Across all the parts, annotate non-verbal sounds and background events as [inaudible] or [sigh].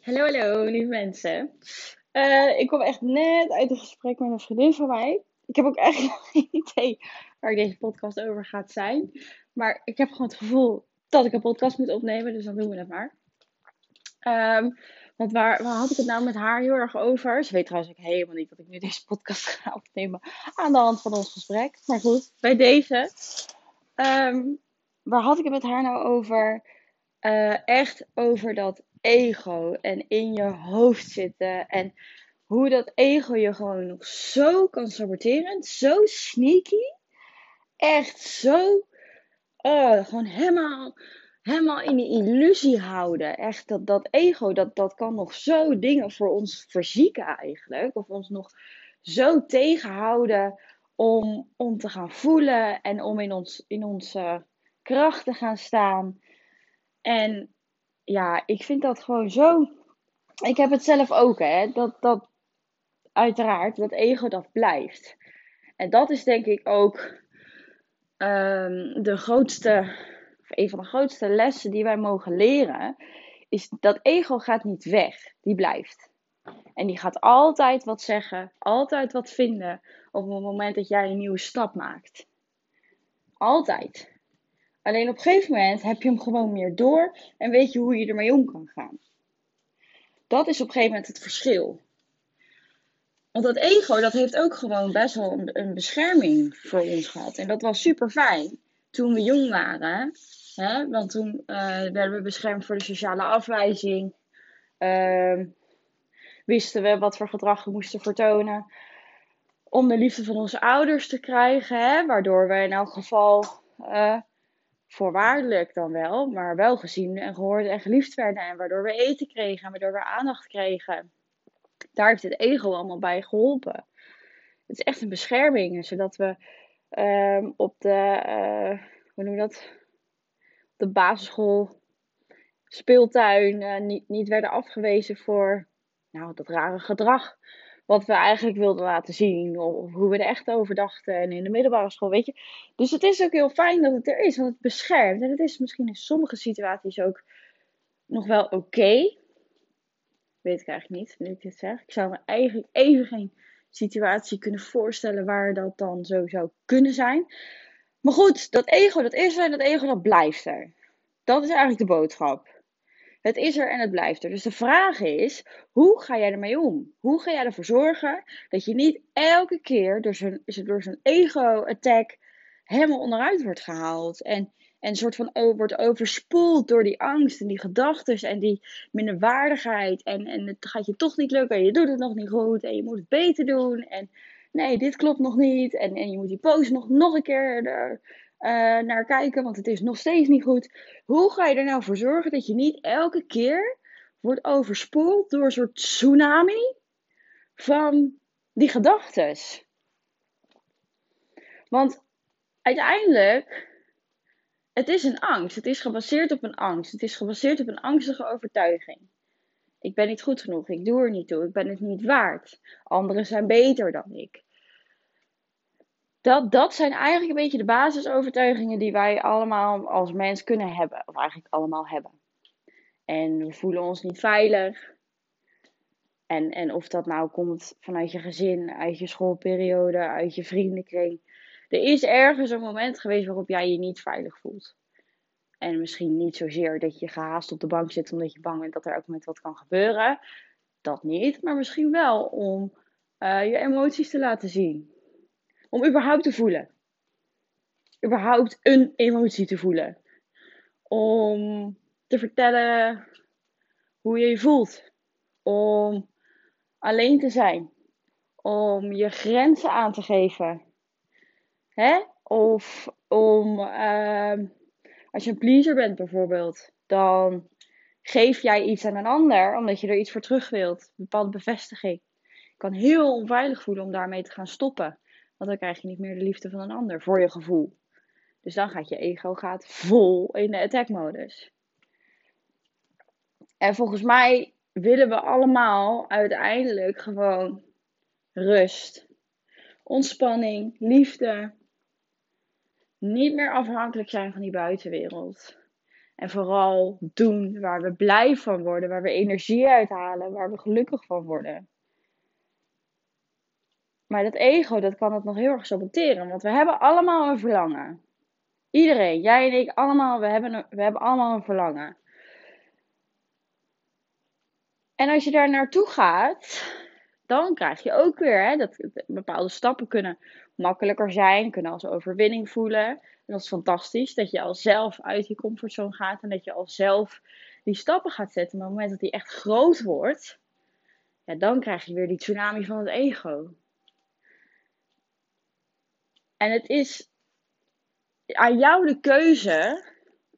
Hallo, hallo, lieve mensen. Eh, ik kom echt net uit een gesprek met een vriendin van mij. Ik heb ook eigenlijk [laughs] geen idee waar deze podcast over gaat zijn. Maar ik heb gewoon het gevoel dat ik een podcast moet opnemen, dus dan doen we het maar. Ehm, want waar, waar had ik het nou met haar heel erg over? Ze weet trouwens ook helemaal niet dat ik nu deze podcast [laughs] ga opnemen aan de hand van ons gesprek. Maar goed, bij deze. Ehm, waar had ik het met haar nou over? Uh, echt over dat ego en in je hoofd zitten. En hoe dat ego je gewoon nog zo kan saboteren. Zo sneaky. Echt zo. Oh, gewoon helemaal, helemaal in die illusie houden. Echt, dat, dat ego, dat, dat kan nog zo dingen voor ons verzieken eigenlijk. Of ons nog zo tegenhouden om, om te gaan voelen en om in, ons, in onze kracht te gaan staan. En ja, ik vind dat gewoon zo. Ik heb het zelf ook, hè. Dat, dat uiteraard, dat ego dat blijft. En dat is denk ik ook um, de grootste, een van de grootste lessen die wij mogen leren. Is dat ego gaat niet weg, die blijft. En die gaat altijd wat zeggen, altijd wat vinden op het moment dat jij een nieuwe stap maakt. Altijd. Alleen op een gegeven moment heb je hem gewoon meer door en weet je hoe je ermee om kan gaan. Dat is op een gegeven moment het verschil. Want dat ego, dat heeft ook gewoon best wel een, bescherming voor ons gehad. En dat was super fijn toen we jong waren. Hè? Want toen uh, werden we beschermd voor de sociale afwijzing. Uh, wisten we wat voor gedrag we moesten vertonen. Om de liefde van onze ouders te krijgen. Hè? Waardoor we in elk geval uh, voorwaardelijk dan wel, maar wel gezien en gehoord en geliefd werden. En waardoor we eten kregen en waardoor we aandacht kregen. Daar heeft het ego allemaal bij geholpen. Het is echt een bescherming, zodat we um, op de, uh, hoe noem je dat? de basisschool, speeltuin uh, niet, niet werden afgewezen voor nou, dat rare gedrag wat we eigenlijk wilden laten zien. Of hoe we er echt over dachten. En in de middelbare school, weet je. Dus het is ook heel fijn dat het er is. Want het beschermt. En het is misschien in sommige situaties ook nog wel oké. Weet ik eigenlijk niet, nu ik dit zeg. Ik zou me eigenlijk even geen situatie kunnen voorstellen waar dat dan zo zou kunnen zijn. Maar goed, dat ego, dat is er en dat ego, dat blijft er. Dat is eigenlijk de boodschap. Het is er en het blijft er. Dus de vraag is, hoe ga jij ermee om? Hoe ga jij ervoor zorgen dat je niet elke keer door zo'n, door ego-attack helemaal onderuit wordt gehaald? En, en soort van wordt overspoeld door die angst en die gedachten en die minderwaardigheid. En, en het gaat je toch niet lukken en je doet het nog niet goed en je moet het beter doen. En nee, dit klopt nog niet. En, en je moet die post nog, nog een keer uh, naar kijken, want het is nog steeds niet goed. Hoe ga je er nou voor zorgen dat je niet elke keer wordt overspoeld door een soort tsunami van die gedachten? Want uiteindelijk, het is een angst. Het is gebaseerd op een angst. Het is gebaseerd op een angstige overtuiging. Ik ben niet goed genoeg. Ik doe er niet toe. Ik ben het niet waard. Anderen zijn beter dan ik dat, dat zijn eigenlijk een beetje de basisovertuigingen die wij allemaal als mens kunnen hebben. Of eigenlijk allemaal hebben. En we voelen ons niet veilig. En, en of dat nou komt vanuit je gezin, uit je schoolperiode, uit je vriendenkring. Er is ergens een moment geweest waarop jij je niet veilig voelt. En misschien niet zozeer dat je gehaast op de bank zit omdat je bang bent dat er ook met wat kan gebeuren. Dat niet, maar misschien wel om uh, je emoties te laten zien. Om überhaupt te voelen. Überhaupt een emotie te voelen. Om te vertellen hoe je je voelt. Om alleen te zijn. Om je grenzen aan te geven. Hè? Of om, uh, als je een pleaser bent bijvoorbeeld, dan geef jij iets aan een ander omdat je er iets voor terug wilt. Een bepaalde bevestiging. Je kan heel onveilig voelen om daarmee te gaan stoppen. Want dan krijg je niet meer de liefde van een ander voor je gevoel. Dus dan gaat je ego gaat vol in de attack modus. En volgens mij willen we allemaal uiteindelijk gewoon rust, ontspanning, liefde. Niet meer afhankelijk zijn van die buitenwereld. En vooral doen waar we blij van worden, waar we energie uithalen, waar we gelukkig van worden. Maar dat ego, dat kan het nog heel erg saboteren. Want we hebben allemaal een verlangen. Iedereen, jij en ik, allemaal, we hebben, we hebben allemaal een verlangen. En als je daar naartoe gaat, dan krijg je ook weer hè, dat bepaalde stappen kunnen makkelijker zijn, kunnen als overwinning voelen. En dat is fantastisch, dat je al zelf uit je comfortzone gaat en dat je al zelf die stappen gaat zetten. Maar op het moment dat die echt groot wordt, ja, dan krijg je weer die tsunami van het ego. En het is aan jou de keuze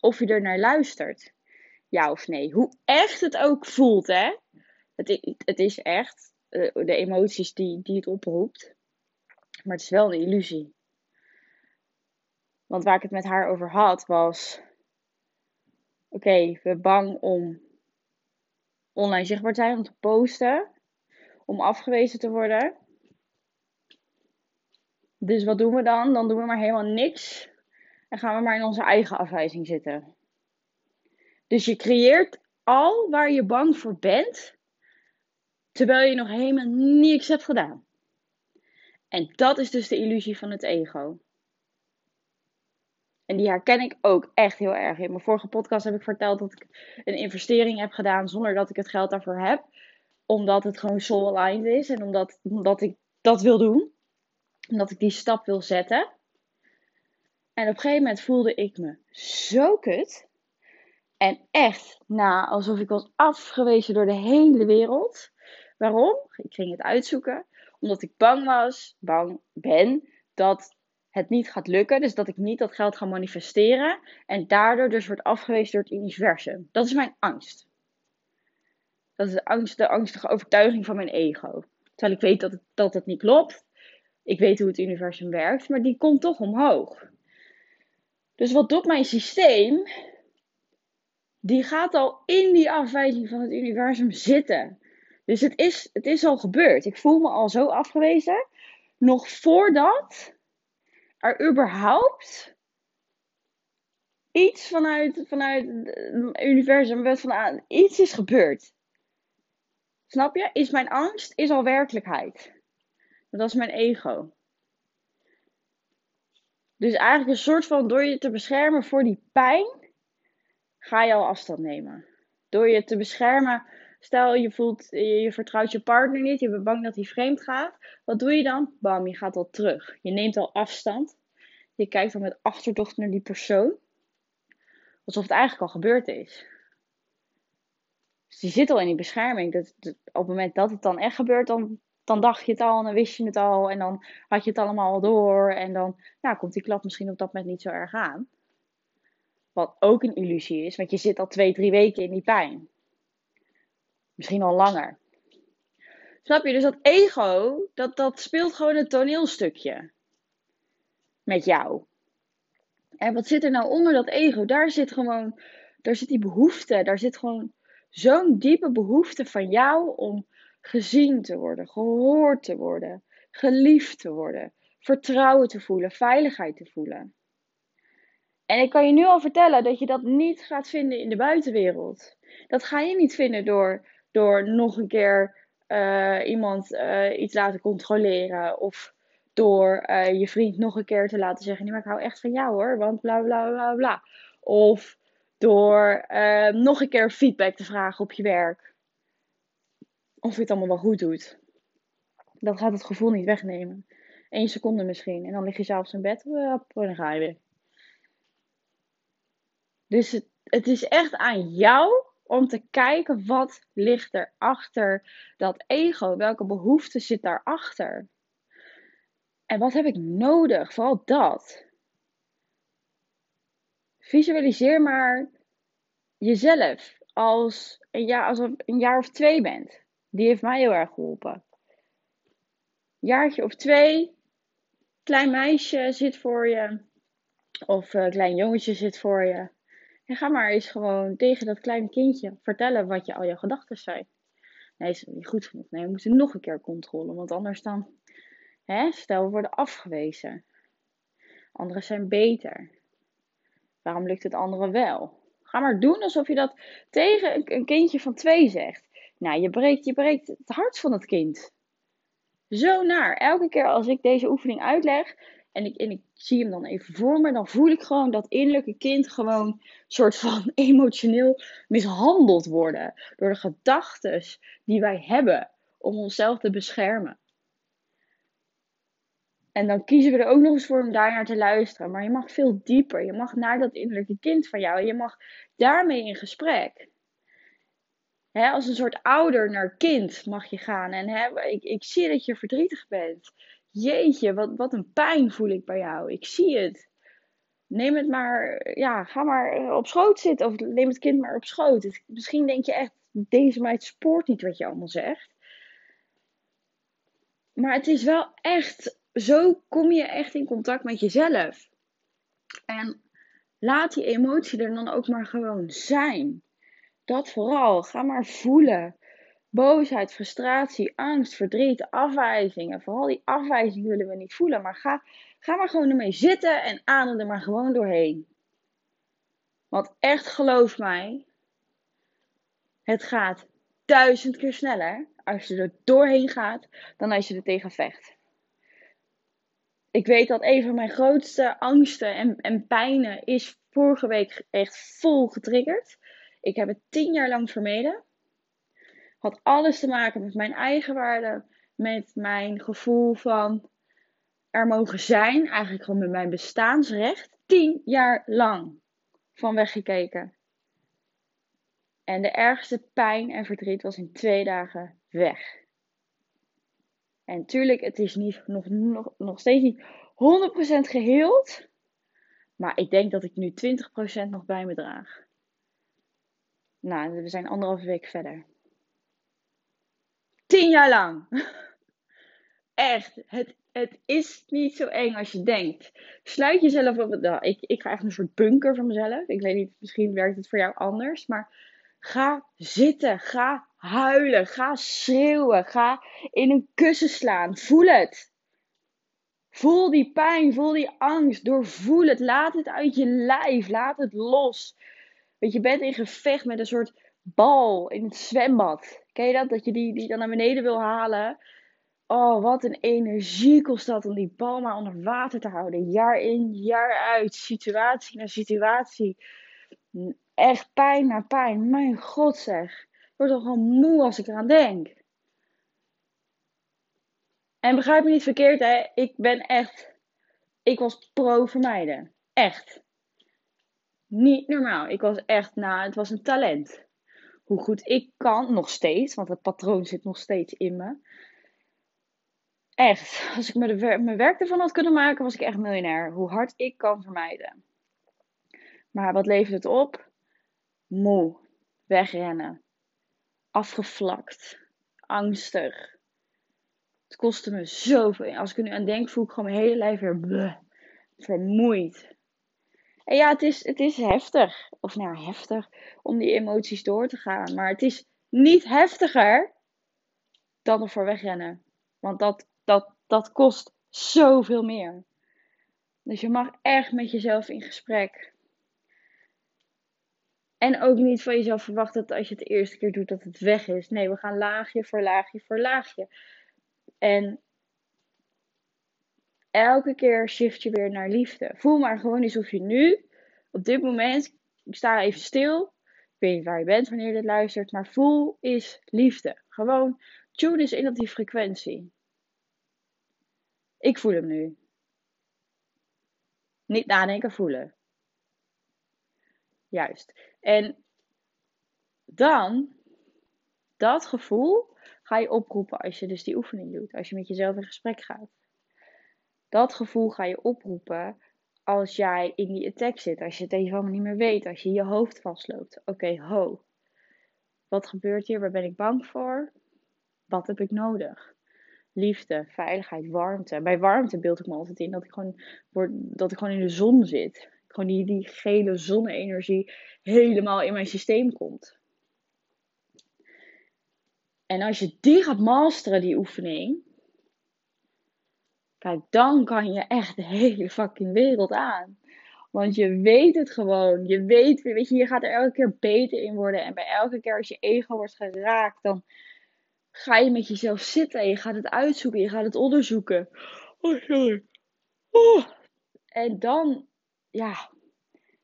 of je er naar luistert. Ja of nee. Hoe echt het ook voelt, hè. Het, het is echt eh, de emoties die, die het oproept. Maar het is wel een illusie. Want waar ik het met haar over had was: oké, we zijn bang om online zichtbaar te zijn, om te posten, om afgewezen te worden. Dus wat doen we dan? Dan doen we maar helemaal niks en gaan we maar in onze eigen afwijzing zitten. Dus je creëert al waar je bang voor bent, terwijl je nog helemaal niks hebt gedaan. En dat is dus de illusie van het ego. En die herken ik ook echt heel erg. In mijn vorige podcast heb ik verteld dat ik een investering heb gedaan zonder dat ik het geld daarvoor heb. Omdat het gewoon soul aligned is en omdat, omdat ik dat wil doen. Omdat ik die stap wil zetten. En op een gegeven moment voelde ik me zo kut. En echt, nou, alsof ik was afgewezen door de hele wereld. Waarom? Ik ging het uitzoeken. Omdat ik bang was, bang ben, dat het niet gaat lukken. Dus dat ik niet dat geld ga manifesteren. En daardoor dus wordt afgewezen door het universum. Dat is mijn angst. Dat is de, angst, de angstige overtuiging van mijn ego. Terwijl ik weet dat dat het niet klopt. Ik weet hoe het universum werkt, maar die komt toch omhoog. Dus wat doet mijn systeem? Die gaat al in die afwijzing van het universum zitten. Dus het is, het is al gebeurd. Ik voel me al zo afgewezen. Nog voordat er überhaupt iets vanuit, vanuit het universum, van, iets is gebeurd. Snap je? Is mijn angst is al werkelijkheid. Dat is mijn ego. Dus eigenlijk een soort van door je te beschermen voor die pijn, ga je al afstand nemen. Door je te beschermen, stel je voelt, je, vertrouwt je partner niet, je bent bang dat hij vreemd gaat. Wat doe je dan? Bam, je gaat al terug. Je neemt al afstand. Je kijkt dan met achterdocht naar die persoon. Alsof het eigenlijk al gebeurd is. Dus die zit al in die bescherming. Dat, dat, op het moment dat het dan echt gebeurt, dan dan dacht je het al en dan wist je het al en dan had je het allemaal al door en dan nou, komt die klap misschien op dat moment niet zo erg aan. Wat ook een illusie is, want je zit al twee, drie weken in die pijn. Misschien al langer. Snap je? Dus dat ego, dat, dat speelt gewoon een toneelstukje. Met jou. En wat zit er nou onder dat ego? Daar zit gewoon, daar zit die behoefte, daar zit gewoon zo'n diepe behoefte van jou om gezien te worden, gehoord te worden, geliefd te worden, vertrouwen te voelen, veiligheid te voelen. En ik kan je nu al vertellen dat je dat niet gaat vinden in de buitenwereld. Dat ga je niet vinden door, door nog een keer uh, iemand uh, iets laten controleren. Of door uh, je vriend nog een keer te laten zeggen: Nee, maar ik hou echt van jou hoor, want bla bla bla bla. Of door nog een keer feedback te vragen op je werk of je het allemaal wel goed doet. Dat gaat het gevoel niet wegnemen. Eén seconde misschien. En dan lig je s'avonds in bed. en dan ga je weer. Dus het, het is echt aan jou om te kijken wat ligt er achter dat ego. Welke behoefte zit daarachter? En wat heb ik nodig? Vooral dat. Visualiseer maar jezelf als jaar, als een jaar of twee bent. Die heeft mij heel erg geholpen. Jaartje of twee, klein meisje zit voor je. Of een klein jongetje zit voor je. En ga maar eens gewoon tegen dat kleine kindje vertellen wat je al je gedachten zijn. Nee, is niet goed genoeg. Nee, we moeten nog een keer controle. Want anders dan, hè, stel we worden afgewezen. Anderen zijn beter. Waarom lukt het anderen wel? Ga maar doen alsof je dat tegen een kindje van twee zegt. Nou, je breekt, je breekt het hart van het kind. Zo naar. Elke keer als ik deze oefening uitleg en ik, en ik zie hem dan even voor me, dan voel ik gewoon dat innerlijke kind gewoon soort van [laughs] emotioneel mishandeld worden door de gedachten die wij hebben om onszelf te beschermen. En dan kiezen we er ook nog eens voor om daar naar te luisteren. Maar je mag veel dieper. Je mag naar dat innerlijke kind van jou. Je mag daarmee in gesprek. Als een soort ouder naar kind mag je gaan. En ik, ik zie dat je verdrietig bent. Jeetje, wat, wat een pijn voel ik bij jou. Ik zie het. Neem het maar, ja, ga maar op schoot zitten. Of neem het kind maar op schoot. misschien denk je echt, deze meid spoort niet wat je allemaal zegt. Maar het is wel echt zo kom je echt in contact met jezelf. En laat die emotie er dan ook maar gewoon zijn. Dat vooral. Ga maar voelen. Boosheid, frustratie, angst, verdriet, afwijzingen. Vooral die afwijzing willen we niet voelen. Maar ga, ga maar gewoon ermee zitten en adem er maar gewoon doorheen. Want echt geloof mij, het gaat duizend keer sneller als je er doorheen gaat dan als je er tegen vecht ik weet dat een van mijn grootste angsten en, en pijnen is vorige week echt vol getriggerd. Ik heb het tien jaar lang vermeden. Had alles te maken met mijn eigen waarde, met mijn gevoel van er mogen zijn, eigenlijk gewoon met mijn bestaansrecht. Tien jaar lang van weggekeken. En de ergste pijn en verdriet was in twee dagen weg. En tuurlijk, het is niet, nog, nog, nog steeds niet 100% geheeld. Maar ik denk dat ik nu 20% nog bij me draag. Nou, we zijn anderhalve week verder. Tien jaar lang. [laughs] Echt, het, het is niet zo eng als je denkt. Sluit jezelf op ik, ik ga echt een soort bunker van mezelf. Ik weet niet, misschien werkt het voor jou anders. Maar ga zitten. Ga huilen, ga schreeuwen, ga in een kussen slaan. Voel het. Voel die pijn, voel die angst, doorvoel het. Laat het uit je lijf, laat het los. Want je bent in gevecht met een soort bal in het zwembad. Ken je dat? Dat je die, die dan naar beneden wil halen. Oh, wat een energie kost dat om die bal maar onder water te houden. Jaar in, jaar uit, situatie na situatie. Echt pijn na pijn. Mijn god zeg word al moe als ik eraan denk. En begrijp me niet verkeerd, hè. Ik ben echt... Ik was pro-vermijden. Echt. Niet normaal. Ik was echt... Nou, het was een talent. Hoe goed ik kan, nog steeds. Want het patroon zit nog steeds in me. Echt. Als ik mijn werk ervan had kunnen maken, was ik echt miljonair. Hoe hard ik kan vermijden. Maar wat levert het op? Moe. Wegrennen afgevlakt, angstig. Het kostte me zoveel. Als ik er nu aan denk, voel ik gewoon mijn hele lijf weer bleh, vermoeid. En ja, het is, het is heftig. Of nou heftig om die emoties door te gaan. Maar het is niet heftiger dan ervoor wegrennen. Want dat, dat, dat kost zoveel meer. Dus je mag echt met jezelf in gesprek. En ook niet van jezelf verwachten dat als je het de eerste keer doet dat het weg is. Nee, we gaan laagje voor laagje voor laagje. En elke keer shift je weer naar liefde. Voel maar gewoon alsof je nu, op dit moment, ik sta even stil. Ik weet niet waar je bent wanneer je dit luistert, maar voel is liefde. Gewoon tune eens in op die frequentie. Ik voel hem nu. Niet nadenken, voelen. Juist. En dan, dat gevoel ga je oproepen als je dus die oefening doet. Als je met jezelf in gesprek gaat. Dat gevoel ga je oproepen als jij in die attack zit. Als je het even allemaal niet meer weet. Als je je hoofd vastloopt. Oké, ho. Wat gebeurt hier? Waar ben ik bang voor? Wat heb ik nodig? Liefde, veiligheid, warmte. Bij warmte beeld ik me altijd in dat ik gewoon, dat ik gewoon in de zon zit gewoon die, die gele zonne-energie helemaal in mijn systeem komt. En als je die gaat masteren, die oefening, kijk, dan kan je echt de hele fucking wereld aan. Want je weet het gewoon. Je weet, weet je, je gaat er elke keer beter in worden. En bij elke keer als je ego wordt geraakt, dan ga je met jezelf zitten. En je gaat het uitzoeken. Je gaat het onderzoeken. Oh, sorry. Oh. En dan, ja,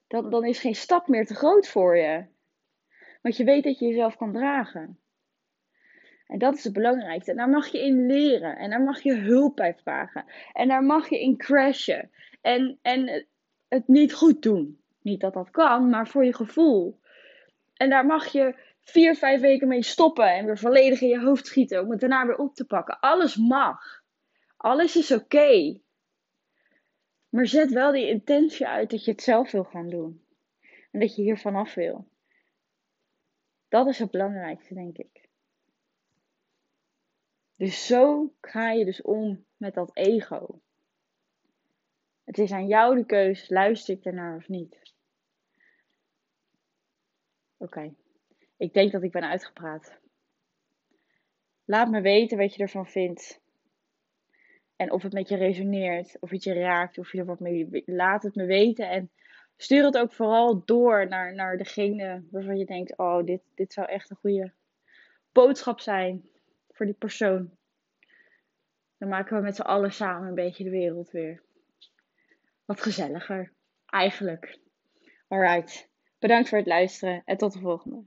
dan, dan is geen stap meer te groot voor je. Want je weet dat je jezelf kan dragen. En dat is het belangrijkste. En daar mag je in leren. En daar mag je hulp bij vragen. En daar mag je in crashen. En, en het niet goed doen. Niet dat dat kan, maar voor je gevoel. En daar mag je vier, vijf weken mee stoppen. En weer volledig in je hoofd schieten. Om het daarna weer op te pakken. Alles mag. Alles is oké. Maar zet wel die intentie uit dat je het zelf wil gaan doen. En dat je hier vanaf wil. Dat is het belangrijkste, denk ik. Dus zo ga je dus om met dat ego. Het is aan jou de keus, luister ik ernaar of niet. Oké, ik denk dat ik ben uitgepraat. Laat me weten wat je ervan vindt. En of het met je resoneert, of het je raakt, of je er wat mee. Laat het me weten. En stuur het ook vooral door naar, naar degene waarvan je denkt: oh, dit, dit zou echt een goede boodschap zijn voor die persoon. Dan maken we met z'n allen samen een beetje de wereld weer wat gezelliger. Eigenlijk. Alright. Bedankt voor het luisteren en tot de volgende.